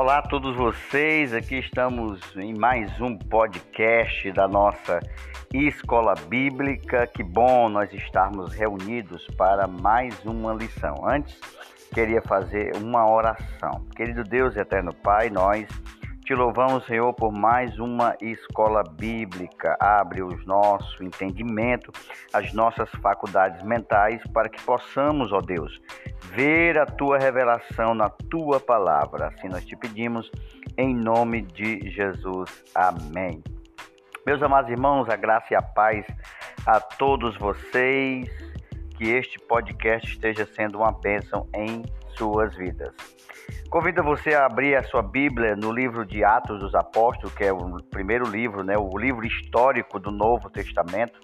Olá a todos vocês, aqui estamos em mais um podcast da nossa Escola Bíblica. Que bom nós estarmos reunidos para mais uma lição. Antes, queria fazer uma oração. Querido Deus eterno Pai, nós te louvamos, Senhor, por mais uma escola bíblica. Abre o nosso entendimento, as nossas faculdades mentais, para que possamos, ó Deus, ver a tua revelação na tua palavra. Assim nós te pedimos, em nome de Jesus. Amém. Meus amados irmãos, a graça e a paz a todos vocês. Que este podcast esteja sendo uma bênção em suas vidas. Convido você a abrir a sua Bíblia no livro de Atos dos Apóstolos, que é o primeiro livro, né, o livro histórico do Novo Testamento,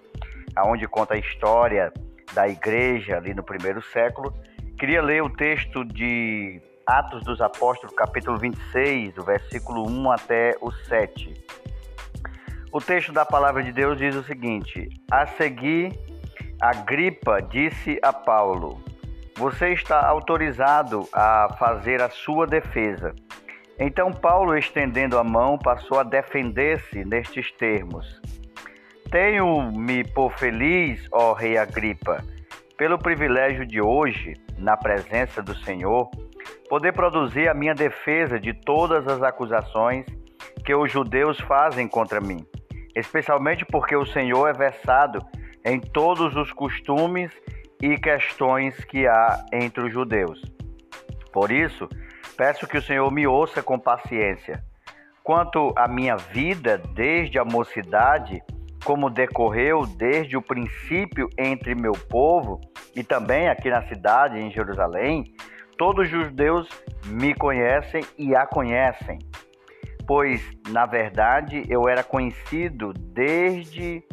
aonde conta a história da igreja ali no primeiro século. Queria ler o texto de Atos dos Apóstolos, capítulo 26, do versículo 1 até o 7. O texto da palavra de Deus diz o seguinte: A seguir, Agripa disse a Paulo: você está autorizado a fazer a sua defesa. Então Paulo, estendendo a mão, passou a defender-se nestes termos: Tenho-me por feliz, ó rei Agripa, pelo privilégio de hoje, na presença do Senhor, poder produzir a minha defesa de todas as acusações que os judeus fazem contra mim, especialmente porque o Senhor é versado em todos os costumes e questões que há entre os judeus. Por isso, peço que o Senhor me ouça com paciência. Quanto à minha vida desde a mocidade, como decorreu desde o princípio entre meu povo e também aqui na cidade, em Jerusalém, todos os judeus me conhecem e a conhecem, pois, na verdade, eu era conhecido desde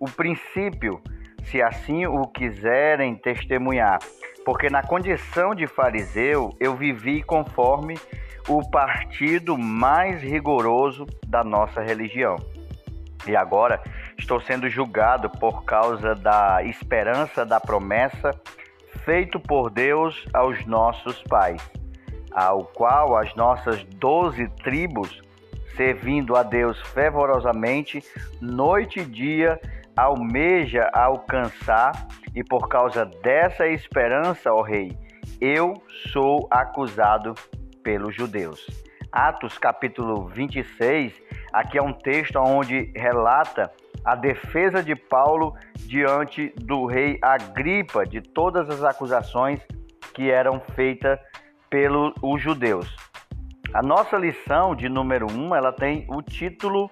o princípio se assim o quiserem testemunhar, porque na condição de fariseu eu vivi conforme o partido mais rigoroso da nossa religião. E agora estou sendo julgado por causa da esperança da promessa feito por Deus aos nossos pais, ao qual as nossas doze tribos, servindo a Deus fervorosamente, noite e dia, almeja alcançar, e por causa dessa esperança, ó rei, eu sou acusado pelos judeus. Atos capítulo 26, aqui é um texto onde relata a defesa de Paulo diante do rei Agripa de todas as acusações que eram feitas pelos judeus. A nossa lição de número 1, um, ela tem o título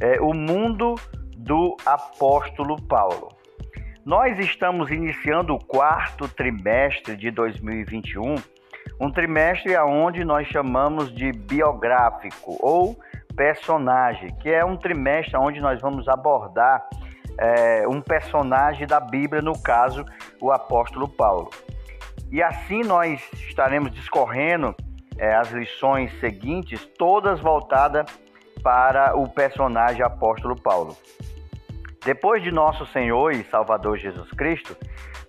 é, O Mundo do apóstolo Paulo. Nós estamos iniciando o quarto trimestre de 2021, um trimestre aonde nós chamamos de biográfico ou personagem, que é um trimestre onde nós vamos abordar é, um personagem da Bíblia, no caso, o apóstolo Paulo. E assim nós estaremos discorrendo é, as lições seguintes, todas voltadas para o personagem apóstolo Paulo. Depois de nosso Senhor e Salvador Jesus Cristo,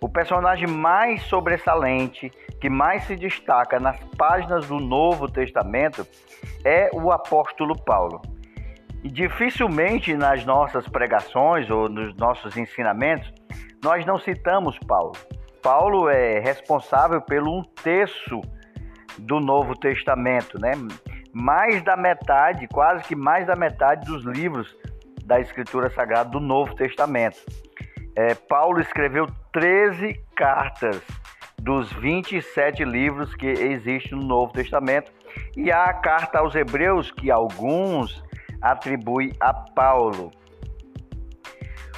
o personagem mais sobressalente, que mais se destaca nas páginas do Novo Testamento, é o apóstolo Paulo. E dificilmente nas nossas pregações ou nos nossos ensinamentos nós não citamos Paulo. Paulo é responsável pelo um terço do Novo Testamento, né? Mais da metade, quase que mais da metade dos livros da Escritura Sagrada do Novo Testamento. É, Paulo escreveu 13 cartas dos 27 livros que existem no Novo Testamento e há a carta aos Hebreus que alguns atribuem a Paulo.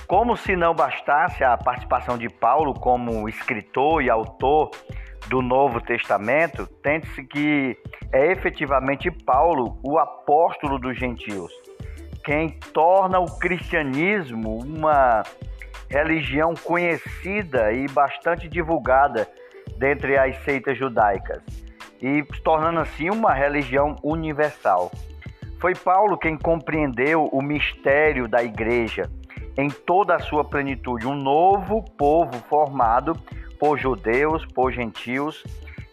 Como se não bastasse a participação de Paulo como escritor e autor do Novo Testamento, tente-se que é efetivamente Paulo o apóstolo dos gentios quem torna o cristianismo uma religião conhecida e bastante divulgada dentre as seitas judaicas e tornando assim uma religião universal. Foi Paulo quem compreendeu o mistério da igreja em toda a sua plenitude, um novo povo formado por judeus, por gentios,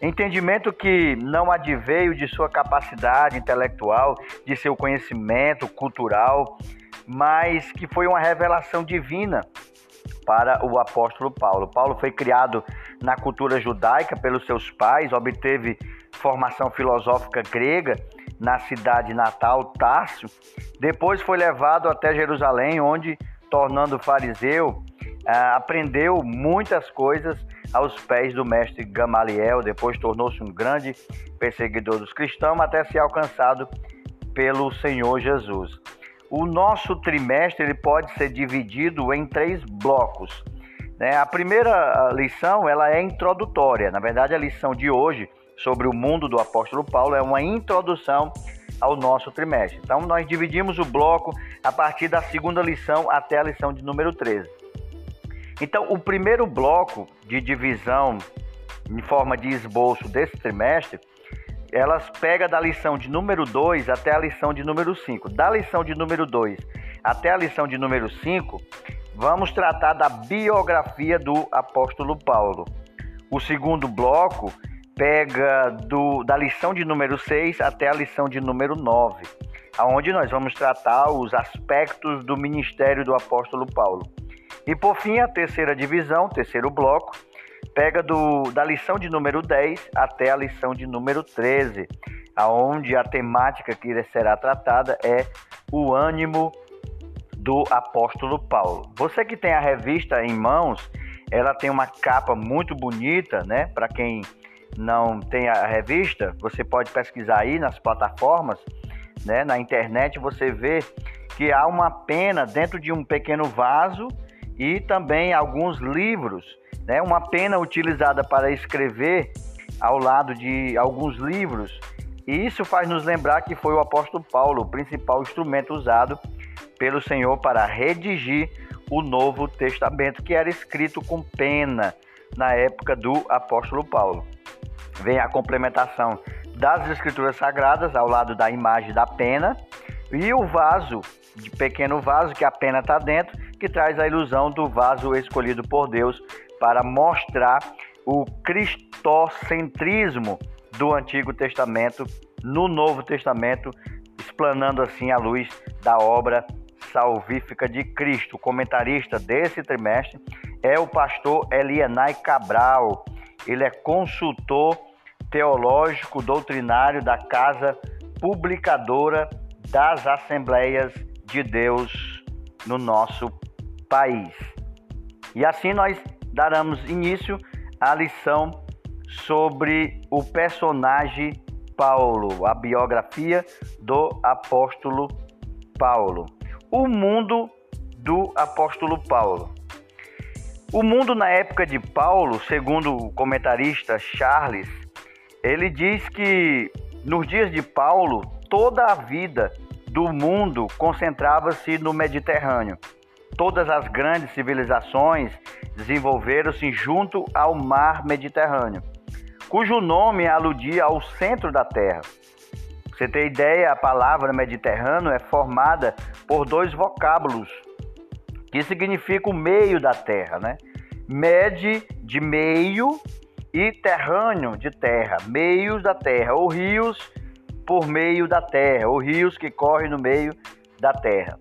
Entendimento que não adveio de sua capacidade intelectual, de seu conhecimento cultural, mas que foi uma revelação divina para o apóstolo Paulo. Paulo foi criado na cultura judaica pelos seus pais, obteve formação filosófica grega na cidade natal, Tarso. Depois foi levado até Jerusalém, onde, tornando fariseu, ah, aprendeu muitas coisas aos pés do mestre Gamaliel. Depois tornou-se um grande perseguidor dos cristãos, até ser alcançado pelo Senhor Jesus. O nosso trimestre ele pode ser dividido em três blocos. Né? A primeira lição ela é introdutória. Na verdade, a lição de hoje sobre o mundo do apóstolo Paulo é uma introdução ao nosso trimestre. Então, nós dividimos o bloco a partir da segunda lição até a lição de número 13. Então, o primeiro bloco de divisão em forma de esboço desse trimestre, elas pega da lição de número 2 até a lição de número 5. Da lição de número 2 até a lição de número 5, vamos tratar da biografia do apóstolo Paulo. O segundo bloco pega do, da lição de número 6 até a lição de número 9, aonde nós vamos tratar os aspectos do ministério do apóstolo Paulo. E por fim, a terceira divisão, terceiro bloco, pega do, da lição de número 10 até a lição de número 13, aonde a temática que será tratada é o ânimo do apóstolo Paulo. Você que tem a revista em mãos, ela tem uma capa muito bonita, né? Para quem não tem a revista, você pode pesquisar aí nas plataformas, né, na internet, você vê que há uma pena dentro de um pequeno vaso e também alguns livros, né, uma pena utilizada para escrever ao lado de alguns livros. E isso faz nos lembrar que foi o apóstolo Paulo o principal instrumento usado pelo Senhor para redigir o Novo Testamento, que era escrito com pena na época do apóstolo Paulo vem a complementação das escrituras sagradas ao lado da imagem da pena e o vaso, de pequeno vaso que a pena está dentro, que traz a ilusão do vaso escolhido por Deus para mostrar o cristocentrismo do Antigo Testamento no Novo Testamento, explanando assim a luz da obra salvífica de Cristo. O comentarista desse trimestre é o pastor Elianai Cabral. Ele é consultor teológico doutrinário da Casa Publicadora das Assembleias de Deus no nosso país. E assim nós daremos início à lição sobre o personagem Paulo, a biografia do apóstolo Paulo. O mundo do apóstolo Paulo. O mundo na época de Paulo, segundo o comentarista Charles, ele diz que nos dias de Paulo, toda a vida do mundo concentrava-se no Mediterrâneo. Todas as grandes civilizações desenvolveram-se junto ao mar Mediterrâneo, cujo nome aludia ao centro da Terra. você ter ideia, a palavra Mediterrâneo é formada por dois vocábulos que significam o meio da Terra, né? Med de meio e terrâneo de terra, meios da terra, ou rios por meio da terra, ou rios que correm no meio da terra.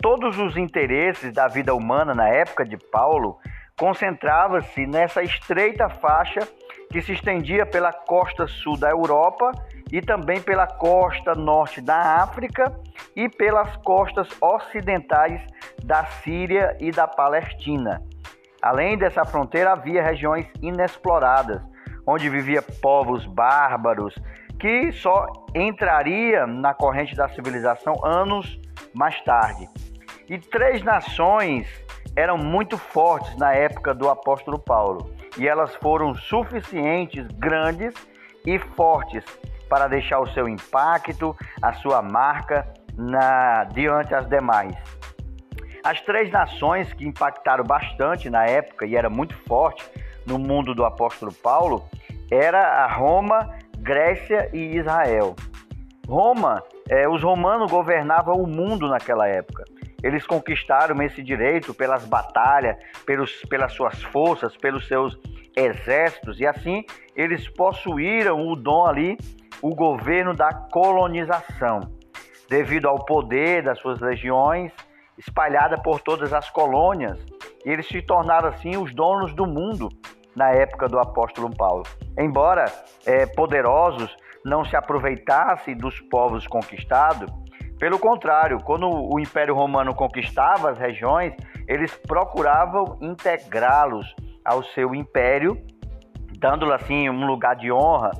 Todos os interesses da vida humana na época de Paulo concentrava-se nessa estreita faixa que se estendia pela costa sul da Europa e também pela costa norte da África e pelas costas ocidentais da Síria e da Palestina. Além dessa fronteira, havia regiões inexploradas, onde vivia povos bárbaros que só entraria na corrente da civilização anos mais tarde. E três nações eram muito fortes na época do apóstolo Paulo, e elas foram suficientes, grandes e fortes para deixar o seu impacto, a sua marca na diante as demais. As três nações que impactaram bastante na época e era muito forte no mundo do apóstolo Paulo era a Roma, Grécia e Israel. Roma, eh, os romanos governavam o mundo naquela época. Eles conquistaram esse direito pelas batalhas, pelos, pelas suas forças, pelos seus exércitos, e assim eles possuíram o dom ali, o governo da colonização, devido ao poder das suas legiões espalhada por todas as colônias, eles se tornaram assim os donos do mundo na época do apóstolo Paulo. Embora é, poderosos não se aproveitassem dos povos conquistados, pelo contrário, quando o Império Romano conquistava as regiões, eles procuravam integrá-los ao seu império, dando-lhe assim um lugar de honra,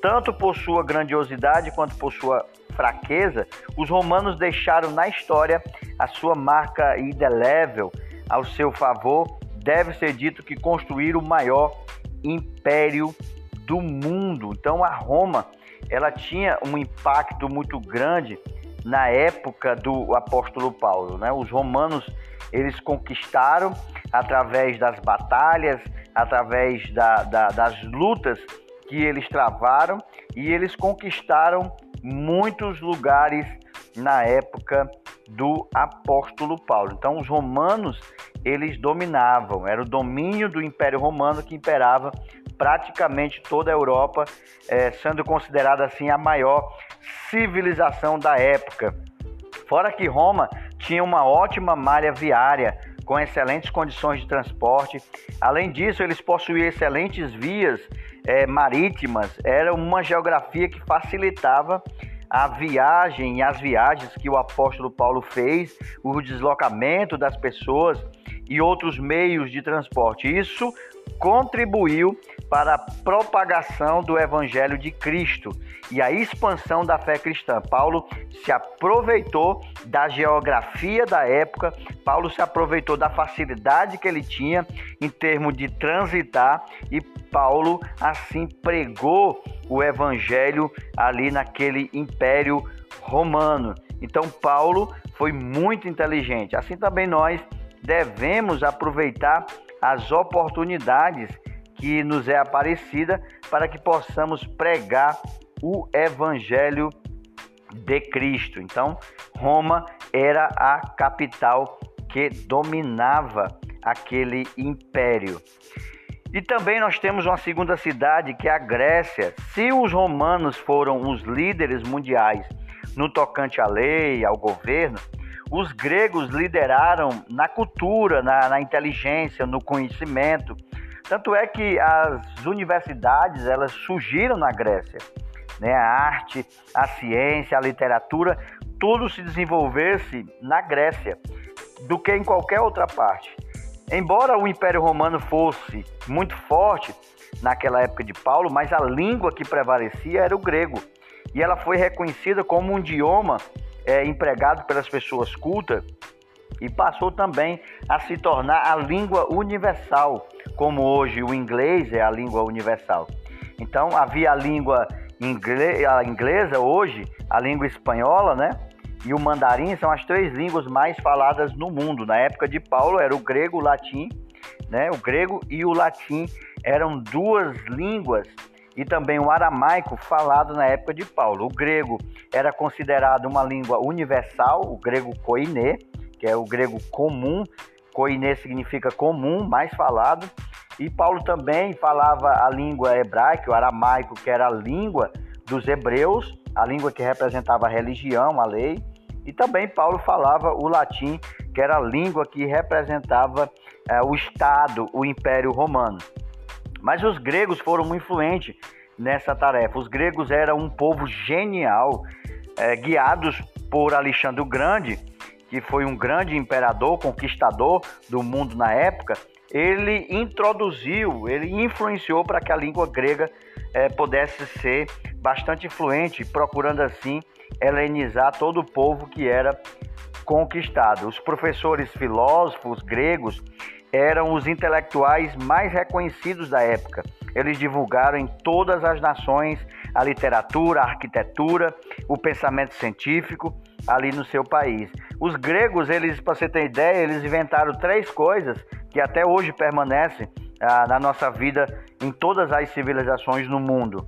tanto por sua grandiosidade quanto por sua fraqueza. Os romanos deixaram na história a sua marca indelével ao seu favor. Deve ser dito que construíram o maior império do mundo. Então a Roma, ela tinha um impacto muito grande na época do apóstolo Paulo. Né? Os romanos eles conquistaram através das batalhas, através da, da, das lutas que eles travaram e eles conquistaram muitos lugares na época do apóstolo Paulo. Então os romanos eles dominavam, era o domínio do Império Romano que imperava praticamente toda a Europa, é, sendo considerada assim a maior civilização da época. Fora que Roma tinha uma ótima malha viária, com excelentes condições de transporte. Além disso, eles possuíam excelentes vias é, marítimas. Era uma geografia que facilitava a viagem e as viagens que o apóstolo Paulo fez, o deslocamento das pessoas e outros meios de transporte. Isso contribuiu para a propagação do Evangelho de Cristo e a expansão da fé cristã. Paulo se aproveitou da geografia da época, Paulo se aproveitou da facilidade que ele tinha em termos de transitar e Paulo assim pregou o Evangelho ali naquele império romano. Então, Paulo foi muito inteligente. Assim também nós devemos aproveitar as oportunidades que nos é aparecida para que possamos pregar o evangelho de Cristo. Então, Roma era a capital que dominava aquele império. E também nós temos uma segunda cidade que é a Grécia. Se os romanos foram os líderes mundiais no tocante à lei, ao governo, os gregos lideraram na cultura, na, na inteligência, no conhecimento. Tanto é que as universidades elas surgiram na Grécia. Né? A arte, a ciência, a literatura, tudo se desenvolvesse na Grécia do que em qualquer outra parte. Embora o Império Romano fosse muito forte naquela época de Paulo, mas a língua que prevalecia era o grego. E ela foi reconhecida como um idioma é, empregado pelas pessoas cultas e passou também a se tornar a língua universal, como hoje o inglês é a língua universal. Então havia a língua inglesa, hoje a língua espanhola, né? E o mandarim são as três línguas mais faladas no mundo. Na época de Paulo era o grego, o latim, né? O grego e o latim eram duas línguas e também o aramaico falado na época de Paulo. O grego era considerado uma língua universal, o grego koiné, que é o grego comum. Koiné significa comum, mais falado. E Paulo também falava a língua hebraica, o aramaico, que era a língua dos hebreus, a língua que representava a religião, a lei. E também Paulo falava o latim, que era a língua que representava é, o Estado, o Império Romano. Mas os gregos foram muito influentes nessa tarefa. Os gregos eram um povo genial, é, guiados por Alexandre o Grande, que foi um grande imperador, conquistador do mundo na época. Ele introduziu, ele influenciou para que a língua grega é, pudesse ser bastante influente, procurando assim helenizar todo o povo que era conquistado. Os professores filósofos gregos eram os intelectuais mais reconhecidos da época. Eles divulgaram em todas as nações a literatura, a arquitetura, o pensamento científico ali no seu país. Os gregos, eles, para você ter ideia, eles inventaram três coisas que até hoje permanecem ah, na nossa vida em todas as civilizações no mundo.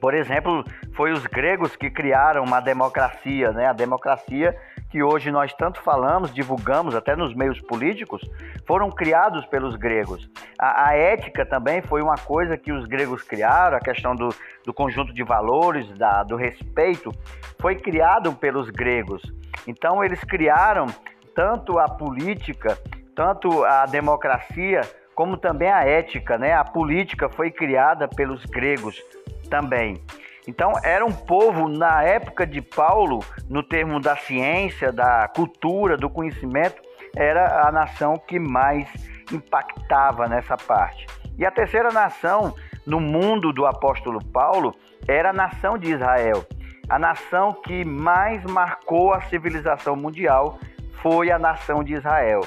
Por exemplo, foi os gregos que criaram uma democracia, né? A democracia que hoje nós tanto falamos, divulgamos até nos meios políticos, foram criados pelos gregos. A, a ética também foi uma coisa que os gregos criaram, a questão do, do conjunto de valores, da, do respeito, foi criado pelos gregos. Então eles criaram tanto a política, tanto a democracia, como também a ética, né? A política foi criada pelos gregos também. Então, era um povo, na época de Paulo, no termo da ciência, da cultura, do conhecimento, era a nação que mais impactava nessa parte. E a terceira nação no mundo do apóstolo Paulo era a nação de Israel. A nação que mais marcou a civilização mundial foi a nação de Israel,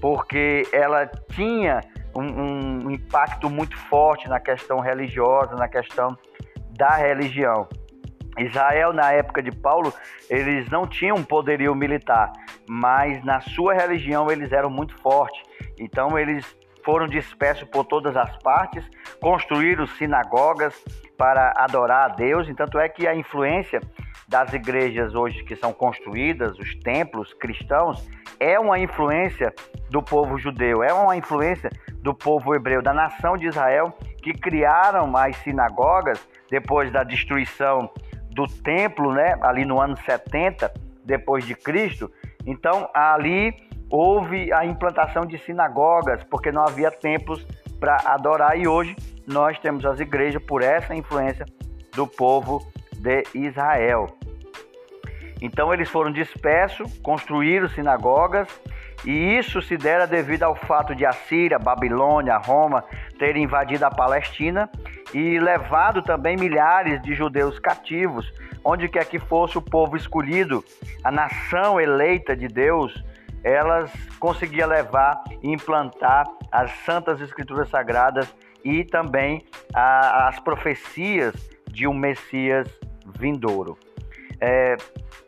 porque ela tinha um, um impacto muito forte na questão religiosa, na questão da religião. Israel, na época de Paulo, eles não tinham poderio militar, mas na sua religião eles eram muito fortes. Então eles foram dispersos por todas as partes, construíram sinagogas para adorar a Deus. Tanto é que a influência das igrejas hoje que são construídas, os templos cristãos, é uma influência do povo judeu, é uma influência do povo hebreu, da nação de Israel, que criaram as sinagogas depois da destruição do templo, né, ali no ano 70 depois de Cristo. Então, ali houve a implantação de sinagogas, porque não havia templos para adorar e hoje nós temos as igrejas por essa influência do povo de Israel. Então eles foram dispersos, construíram sinagogas, e isso se dera devido ao fato de a Síria, Babilônia, Roma terem invadido a Palestina e levado também milhares de judeus cativos, onde quer que fosse o povo escolhido, a nação eleita de Deus, elas conseguiam levar e implantar as santas escrituras sagradas e também a, as profecias de um Messias vindouro. É,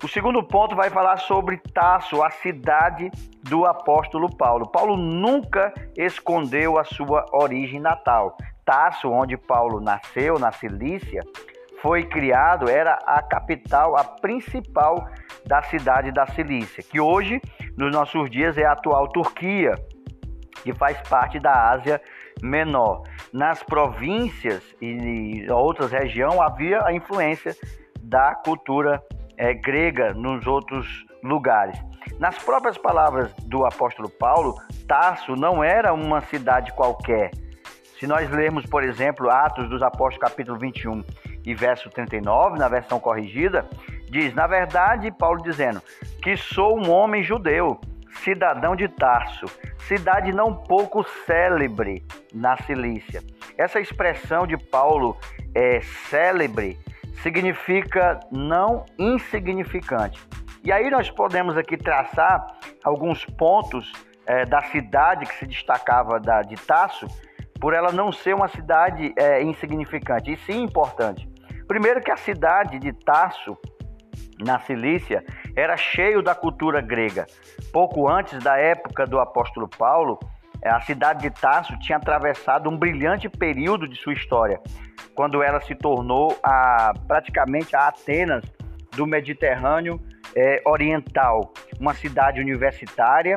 o segundo ponto vai falar sobre Tasso, a cidade do apóstolo Paulo. Paulo nunca escondeu a sua origem natal. Tasso, onde Paulo nasceu, na Cilícia, foi criado, era a capital, a principal da cidade da Cilícia, que hoje, nos nossos dias, é a atual Turquia, que faz parte da Ásia Menor. Nas províncias e outras regiões havia a influência da cultura é, grega nos outros lugares. Nas próprias palavras do apóstolo Paulo, Tarso não era uma cidade qualquer. Se nós lermos, por exemplo, Atos dos Apóstolos, capítulo 21 e verso 39, na versão corrigida, diz: Na verdade, Paulo dizendo que sou um homem judeu, cidadão de Tarso, cidade não pouco célebre na Cilícia. Essa expressão de Paulo é célebre significa não insignificante. E aí nós podemos aqui traçar alguns pontos é, da cidade que se destacava da, de Tasso, por ela não ser uma cidade é, insignificante, e sim importante. Primeiro que a cidade de Tasso, na Cilícia, era cheio da cultura grega. Pouco antes da época do apóstolo Paulo, a cidade de Tasso tinha atravessado um brilhante período de sua história, quando ela se tornou a, praticamente a Atenas do Mediterrâneo é, Oriental, uma cidade universitária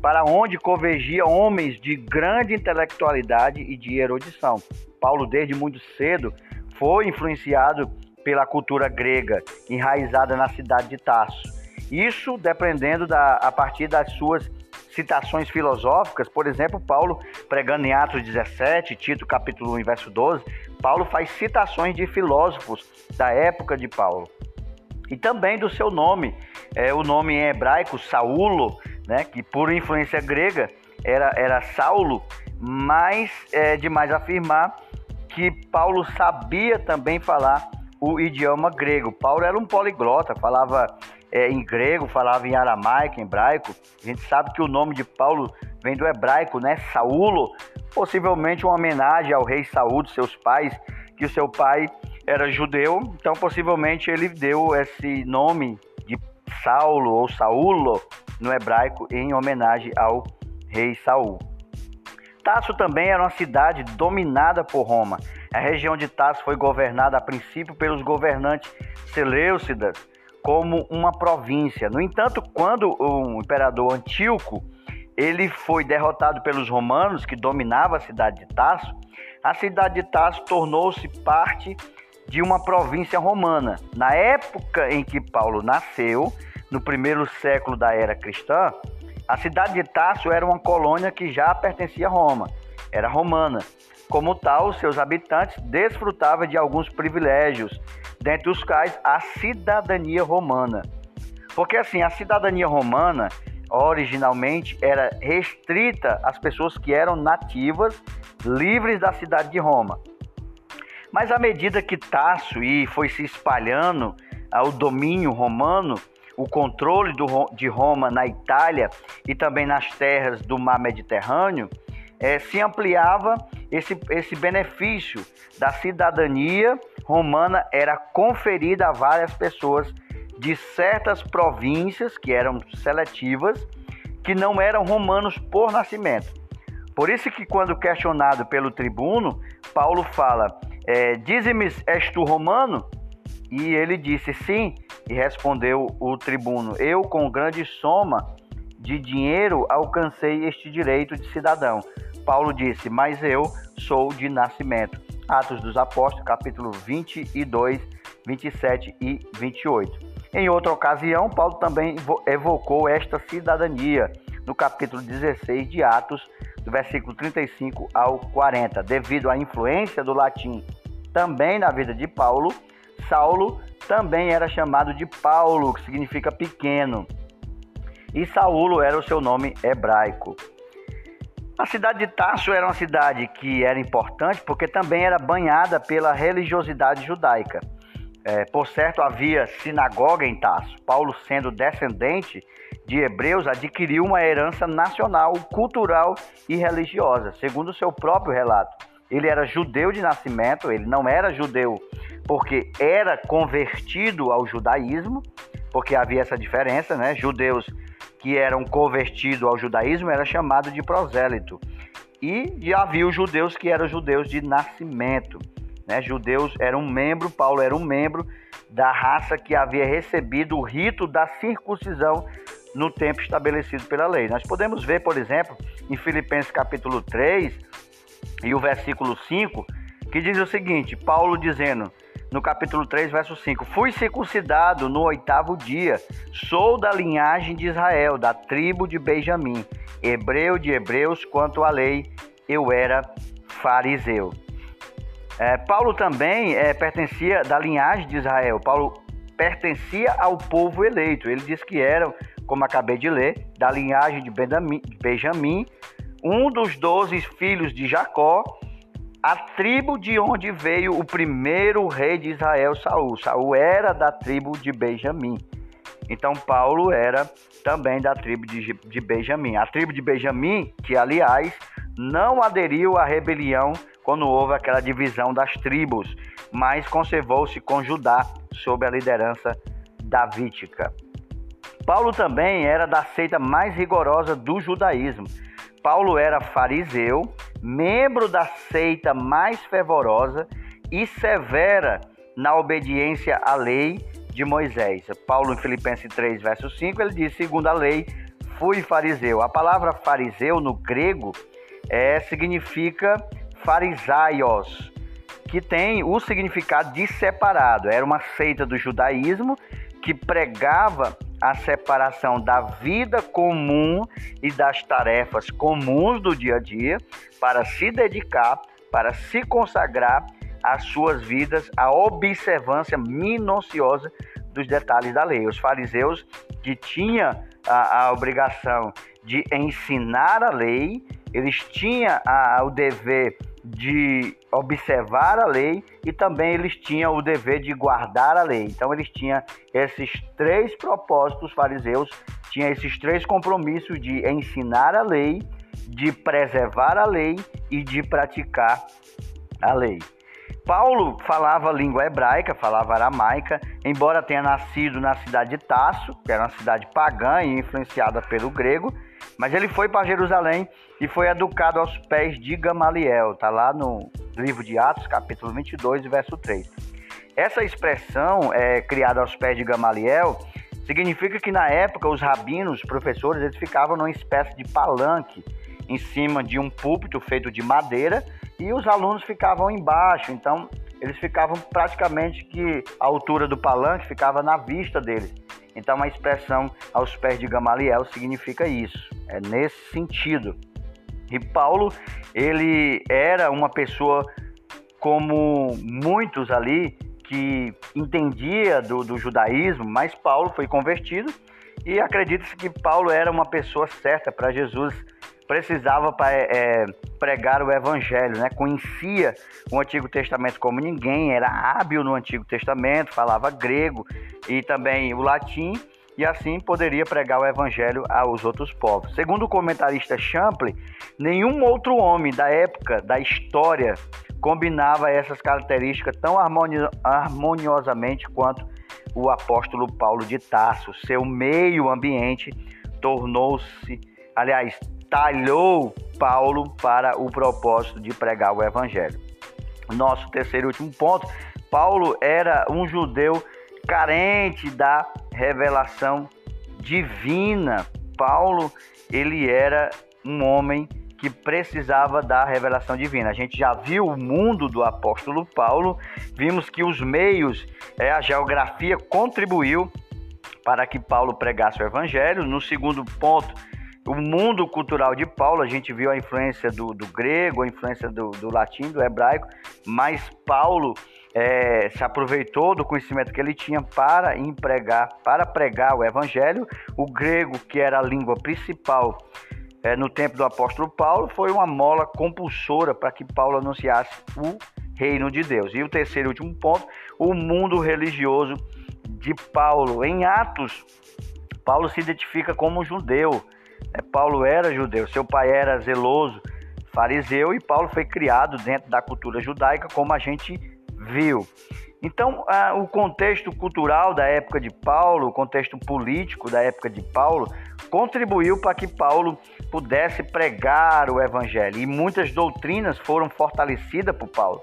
para onde convergia homens de grande intelectualidade e de erudição. Paulo, desde muito cedo, foi influenciado pela cultura grega, enraizada na cidade de Tasso. Isso dependendo da, a partir das suas citações filosóficas, por exemplo, Paulo pregando em Atos 17, Tito capítulo 1, verso 12, Paulo faz citações de filósofos da época de Paulo. E também do seu nome, é, o nome em hebraico, Saulo, né, que por influência grega era, era Saulo, mas é demais afirmar que Paulo sabia também falar o idioma grego. Paulo era um poliglota, falava é, em grego, falava em aramaico, em hebraico. A gente sabe que o nome de Paulo vem do hebraico, né? Saulo, possivelmente uma homenagem ao rei Saul, de seus pais, que o seu pai era judeu, então possivelmente ele deu esse nome de Saulo ou Saulo no hebraico em homenagem ao rei Saul. Tasso também era uma cidade dominada por Roma. A região de Tasso foi governada a princípio pelos governantes Seleucidas, como uma província. No entanto, quando o imperador Antíoco ele foi derrotado pelos romanos que dominavam a cidade de Tarso, a cidade de Tarso tornou-se parte de uma província romana. Na época em que Paulo nasceu, no primeiro século da era cristã, a cidade de Tarso era uma colônia que já pertencia a Roma, era romana. Como tal, seus habitantes desfrutavam de alguns privilégios, dentre os quais a cidadania romana. Porque assim, a cidadania romana originalmente era restrita às pessoas que eram nativas, livres da cidade de Roma. Mas à medida que Tasso e foi se espalhando o domínio romano, o controle do, de Roma na Itália e também nas terras do mar Mediterrâneo, é, se ampliava esse, esse benefício da cidadania romana era conferida a várias pessoas de certas províncias que eram seletivas, que não eram romanos por nascimento. Por isso que quando questionado pelo tribuno, Paulo fala: é, Dize-me, és tu romano? E ele disse sim, e respondeu o tribuno: Eu, com grande soma de dinheiro, alcancei este direito de cidadão. Paulo disse: Mas eu sou de nascimento. Atos dos Apóstolos, capítulo 22, 27 e 28. Em outra ocasião, Paulo também evocou esta cidadania no capítulo 16 de Atos, do versículo 35 ao 40. Devido à influência do latim também na vida de Paulo, Saulo também era chamado de Paulo, que significa pequeno. E Saulo era o seu nome hebraico. A cidade de Tarso era uma cidade que era importante porque também era banhada pela religiosidade judaica. É, por certo, havia sinagoga em Tarso. Paulo, sendo descendente de hebreus, adquiriu uma herança nacional, cultural e religiosa, segundo o seu próprio relato. Ele era judeu de nascimento, ele não era judeu porque era convertido ao judaísmo, porque havia essa diferença, né? Judeus que eram convertidos ao judaísmo era chamado de prosélito. E havia os judeus que eram judeus de nascimento. Né? Judeus eram um membro, Paulo era um membro da raça que havia recebido o rito da circuncisão no tempo estabelecido pela lei. Nós podemos ver, por exemplo, em Filipenses capítulo 3 e o versículo 5, que diz o seguinte: Paulo dizendo no capítulo 3, verso 5: Fui circuncidado no oitavo dia, sou da linhagem de Israel, da tribo de Benjamim, hebreu de hebreus, quanto à lei, eu era fariseu. É, Paulo também é, pertencia da linhagem de Israel. Paulo pertencia ao povo eleito. Ele diz que era, como acabei de ler, da linhagem de Benjamim, um dos doze filhos de Jacó, a tribo de onde veio o primeiro rei de Israel, Saul. Saul era da tribo de Benjamim. Então Paulo era também da tribo de, de Benjamim. A tribo de Benjamim, que aliás não aderiu à rebelião quando houve aquela divisão das tribos, mas conservou-se com Judá sob a liderança davídica. Paulo também era da seita mais rigorosa do judaísmo. Paulo era fariseu, membro da seita mais fervorosa e severa na obediência à lei de Moisés. Paulo, em Filipenses 3, verso 5, ele diz: segundo a lei, fui fariseu. A palavra fariseu no grego é, significa farisaios, que tem o significado de separado. Era uma seita do judaísmo que pregava a separação da vida comum e das tarefas comuns do dia a dia para se dedicar, para se consagrar às suas vidas à observância minuciosa dos detalhes da lei. Os fariseus que tinham a, a obrigação de ensinar a lei, eles tinham a, o dever de observar a lei e também eles tinham o dever de guardar a lei. Então eles tinham esses três propósitos, fariseus tinham esses três compromissos de ensinar a lei, de preservar a lei e de praticar a lei. Paulo falava língua hebraica, falava aramaica, embora tenha nascido na cidade de Tasso, que era uma cidade pagã e influenciada pelo grego, mas ele foi para Jerusalém e foi educado aos pés de Gamaliel. Está lá no livro de Atos, capítulo 22, verso 3. Essa expressão é, criada aos pés de Gamaliel significa que na época os rabinos, os professores, eles ficavam numa espécie de palanque em cima de um púlpito feito de madeira e os alunos ficavam embaixo. Então eles ficavam praticamente que a altura do palanque ficava na vista deles. Então a expressão aos pés de Gamaliel significa isso, é nesse sentido. E Paulo, ele era uma pessoa como muitos ali que entendia do, do judaísmo, mas Paulo foi convertido e acredita-se que Paulo era uma pessoa certa para Jesus precisava é, pregar o evangelho, né? Conhecia o Antigo Testamento como ninguém, era hábil no Antigo Testamento, falava grego e também o latim e assim poderia pregar o evangelho aos outros povos. Segundo o comentarista Champlin, nenhum outro homem da época, da história, combinava essas características tão harmoniosamente quanto o apóstolo Paulo de Tarso. Seu meio ambiente tornou-se, aliás, talhou Paulo para o propósito de pregar o evangelho. Nosso terceiro e último ponto, Paulo era um judeu carente da revelação divina. Paulo, ele era um homem que precisava da revelação divina. A gente já viu o mundo do apóstolo Paulo, vimos que os meios, é, a geografia contribuiu para que Paulo pregasse o evangelho. No segundo ponto, o mundo cultural de Paulo, a gente viu a influência do, do grego, a influência do, do latim, do hebraico, mas Paulo é, se aproveitou do conhecimento que ele tinha para empregar, para pregar o evangelho. O grego, que era a língua principal é, no tempo do apóstolo Paulo, foi uma mola compulsora para que Paulo anunciasse o reino de Deus. E o terceiro e último ponto, o mundo religioso de Paulo. Em Atos, Paulo se identifica como judeu. É, Paulo era judeu, seu pai era zeloso, fariseu, e Paulo foi criado dentro da cultura judaica, como a gente viu. Então, o contexto cultural da época de Paulo, o contexto político da época de Paulo, contribuiu para que Paulo pudesse pregar o evangelho. E muitas doutrinas foram fortalecidas por Paulo.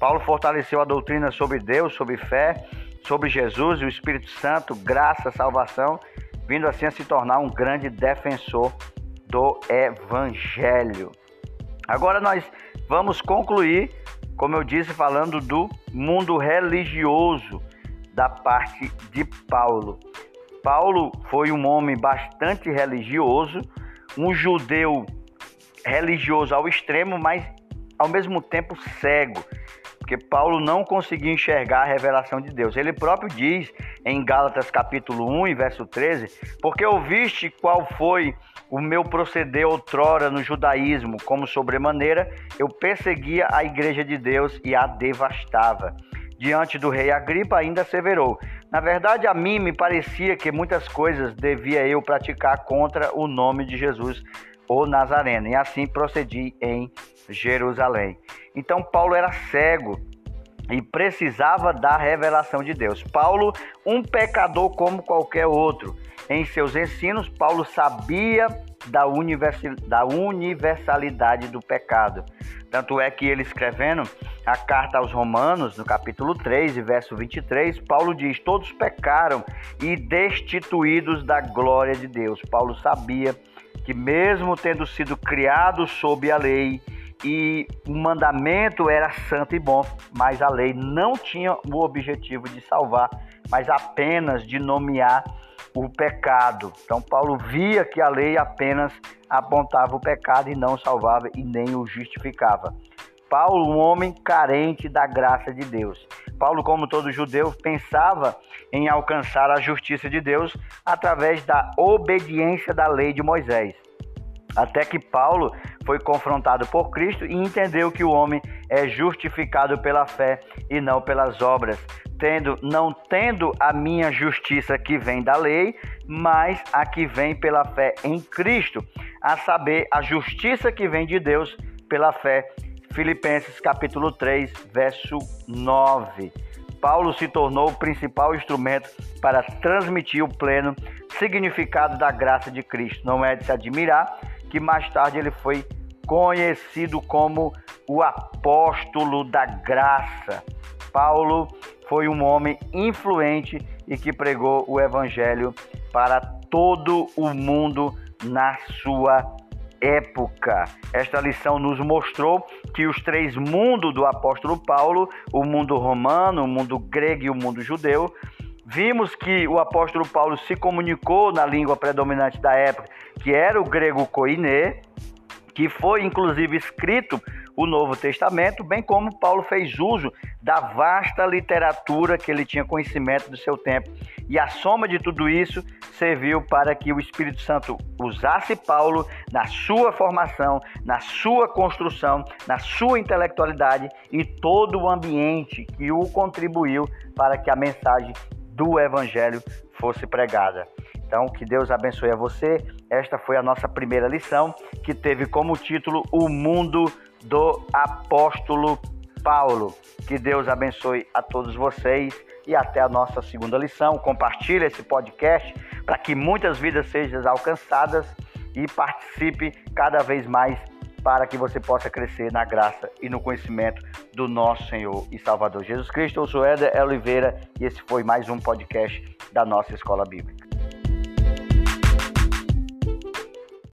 Paulo fortaleceu a doutrina sobre Deus, sobre fé, sobre Jesus e o Espírito Santo, graça, salvação, vindo assim a se tornar um grande defensor do evangelho. Agora nós vamos concluir como eu disse, falando do mundo religioso da parte de Paulo. Paulo foi um homem bastante religioso, um judeu religioso ao extremo, mas ao mesmo tempo cego, porque Paulo não conseguia enxergar a revelação de Deus. Ele próprio diz em Gálatas capítulo 1, verso 13: "Porque ouviste qual foi o meu proceder outrora no judaísmo, como sobremaneira, eu perseguia a igreja de Deus e a devastava. Diante do rei Agripa ainda asseverou: Na verdade, a mim me parecia que muitas coisas devia eu praticar contra o nome de Jesus, o Nazareno, e assim procedi em Jerusalém. Então, Paulo era cego e precisava da revelação de Deus. Paulo, um pecador como qualquer outro. Em seus ensinos, Paulo sabia da, universalidade do pecado. Tanto é que ele escrevendo a carta aos Romanos, no capítulo 3, verso 23, Paulo diz: Todos pecaram e destituídos da glória de Deus. Paulo sabia que, mesmo tendo sido criado sob a lei, e o mandamento era santo e bom, mas a lei não tinha o objetivo de salvar, mas apenas de nomear o pecado. Então Paulo via que a lei apenas apontava o pecado e não salvava e nem o justificava. Paulo, um homem carente da graça de Deus. Paulo, como todo judeu, pensava em alcançar a justiça de Deus através da obediência da lei de Moisés. Até que Paulo foi confrontado por Cristo e entendeu que o homem é justificado pela fé e não pelas obras, tendo não tendo a minha justiça que vem da lei, mas a que vem pela fé em Cristo, a saber, a justiça que vem de Deus pela fé. Filipenses capítulo 3, verso 9. Paulo se tornou o principal instrumento para transmitir o pleno significado da graça de Cristo. Não é de se admirar que mais tarde ele foi conhecido como o apóstolo da graça. Paulo, foi um homem influente e que pregou o evangelho para todo o mundo na sua época. Esta lição nos mostrou que os três mundos do apóstolo Paulo, o mundo romano, o mundo grego e o mundo judeu, vimos que o apóstolo Paulo se comunicou na língua predominante da época, que era o grego koiné, que foi inclusive escrito o Novo Testamento, bem como Paulo fez uso da vasta literatura que ele tinha conhecimento do seu tempo. E a soma de tudo isso serviu para que o Espírito Santo usasse Paulo na sua formação, na sua construção, na sua intelectualidade e todo o ambiente que o contribuiu para que a mensagem do Evangelho fosse pregada. Então, que Deus abençoe a você. Esta foi a nossa primeira lição, que teve como título O Mundo do Apóstolo Paulo. Que Deus abençoe a todos vocês e até a nossa segunda lição. Compartilhe esse podcast para que muitas vidas sejam alcançadas e participe cada vez mais para que você possa crescer na graça e no conhecimento do nosso Senhor e Salvador Jesus Cristo. Eu sou Éder Oliveira e esse foi mais um podcast da nossa Escola Bíblica.